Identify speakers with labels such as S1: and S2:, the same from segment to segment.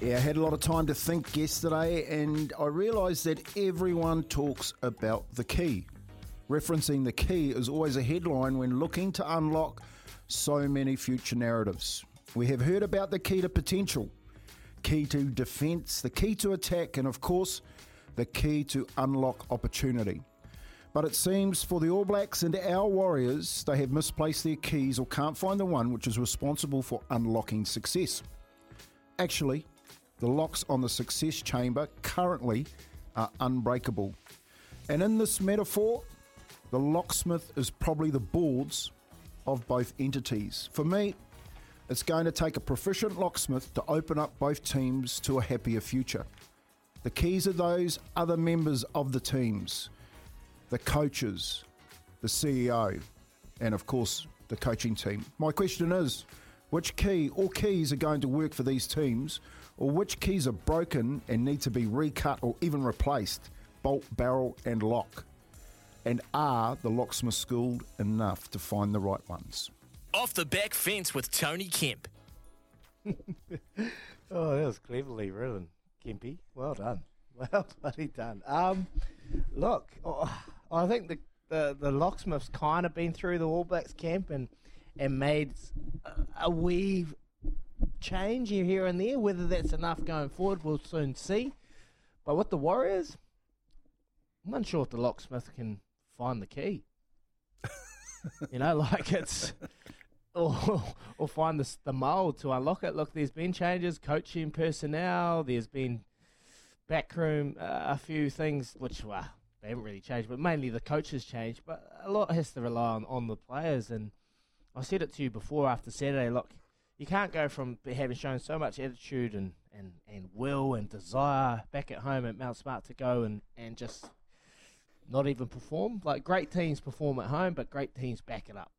S1: Yeah, I had a lot of time to think yesterday, and I realised that everyone talks about the key. Referencing the key is always a headline when looking to unlock so many future narratives. We have heard about the key to potential, key to defence, the key to attack, and of course, the key to unlock opportunity. But it seems for the All Blacks and our Warriors, they have misplaced their keys or can't find the one which is responsible for unlocking success. Actually, the locks on the success chamber currently are unbreakable. And in this metaphor, the locksmith is probably the boards of both entities. For me, it's going to take a proficient locksmith to open up both teams to a happier future. The keys are those other members of the teams the coaches, the CEO, and of course the coaching team. My question is which key or keys are going to work for these teams, or which keys are broken and need to be recut or even replaced, bolt, barrel, and lock? And are the locksmiths schooled enough to find the right ones?
S2: Off the back fence with Tony Kemp.
S3: Oh, that was cleverly written, Kempy. Well done. Well bloody done. Um, look, oh, I think the, the the locksmiths kind of been through the All Blacks camp and and made a, wee change here and there. Whether that's enough going forward, we'll soon see. But with the Warriors, I'm unsure if the locksmith can find the key. you know, like it's or, or find the, the mold to unlock it. Look, there's been changes, coaching personnel. There's been backroom, uh, a few things which well, they haven't really changed, but mainly the coaches changed. But a lot has to rely on, on the players. And I said it to you before after Saturday. Look, you can't go from having shown so much attitude and, and, and will and desire back at home at Mount Smart to go and, and just not even perform. Like great teams perform at home, but great teams back it up.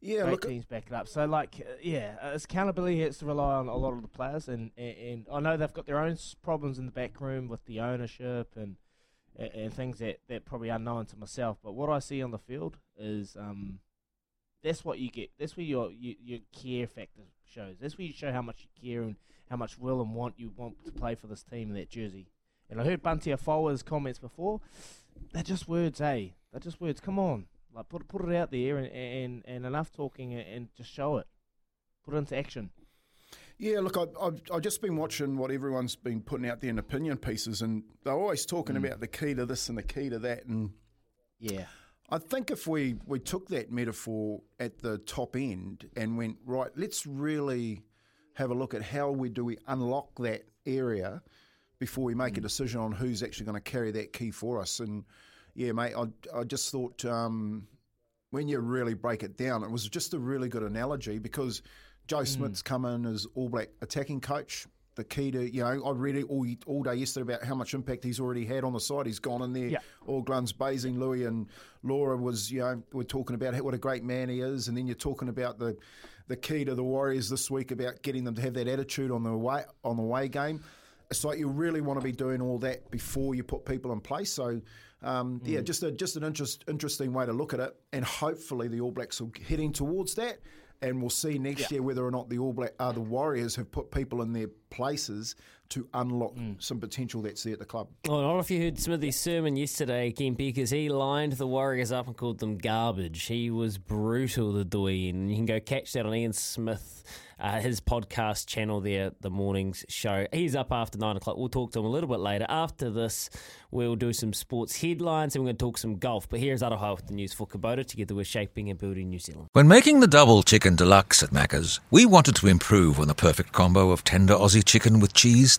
S1: Yeah,
S3: great teams back it up. So like, uh, yeah, uh, it's accountability has to rely on a lot of the players, and, and, and I know they've got their own problems in the back room with the ownership and and, and things that that probably unknown to myself. But what I see on the field is um, that's what you get. That's where your your, your care factor shows. That's where you show how much you care and how much will and want you want to play for this team in that jersey. And I heard Bunty Afoa's comments before. They're just words, eh? They're just words. Come on, like put put it out there and and, and enough talking and, and just show it. Put it into action.
S1: Yeah, look, I, I've, I've just been watching what everyone's been putting out there in opinion pieces, and they're always talking about the key to this and the key to that. And
S3: Yeah.
S1: I think if we, we took that metaphor at the top end and went, right, let's really have a look at how we do we unlock that area before we make a decision on who's actually going to carry that key for us. And yeah, mate, I, I just thought um, when you really break it down, it was just a really good analogy because Joe Smith's come in as All Black attacking coach. The key to you know I read it all all day yesterday about how much impact he's already had on the side. He's gone in there,
S3: Yeah.
S1: all guns blazing. Louis and Laura was you know we're talking about what a great man he is, and then you're talking about the the key to the Warriors this week about getting them to have that attitude on the way on the way game. It's like you really want to be doing all that before you put people in place. So. Um, Yeah, just a, just an interest, interesting way to look at it, and hopefully the All Blacks are heading towards that and we'll see next year whether or not the All Black, uh, the Warriors have put people in their places to unlock some potential that's there at the club.
S4: Well, I don't know if you heard Smithy's sermon yesterday again, because he lined the Warriors up and called them garbage. He was brutal, the Doi, and you can go catch that on Ian Smith, uh, his podcast channel there, the morning's show. He's up after nine o'clock. We'll talk to him a little bit later. After this, we'll do some sports headlines and we're going to talk some golf. But here's Aroha with the news for Kubota, together with Shaping and Building New Zealand.
S5: When making the double chicken deluxe at Macca's, we wanted to improve on the perfect combo of tender Aussie chicken with cheese,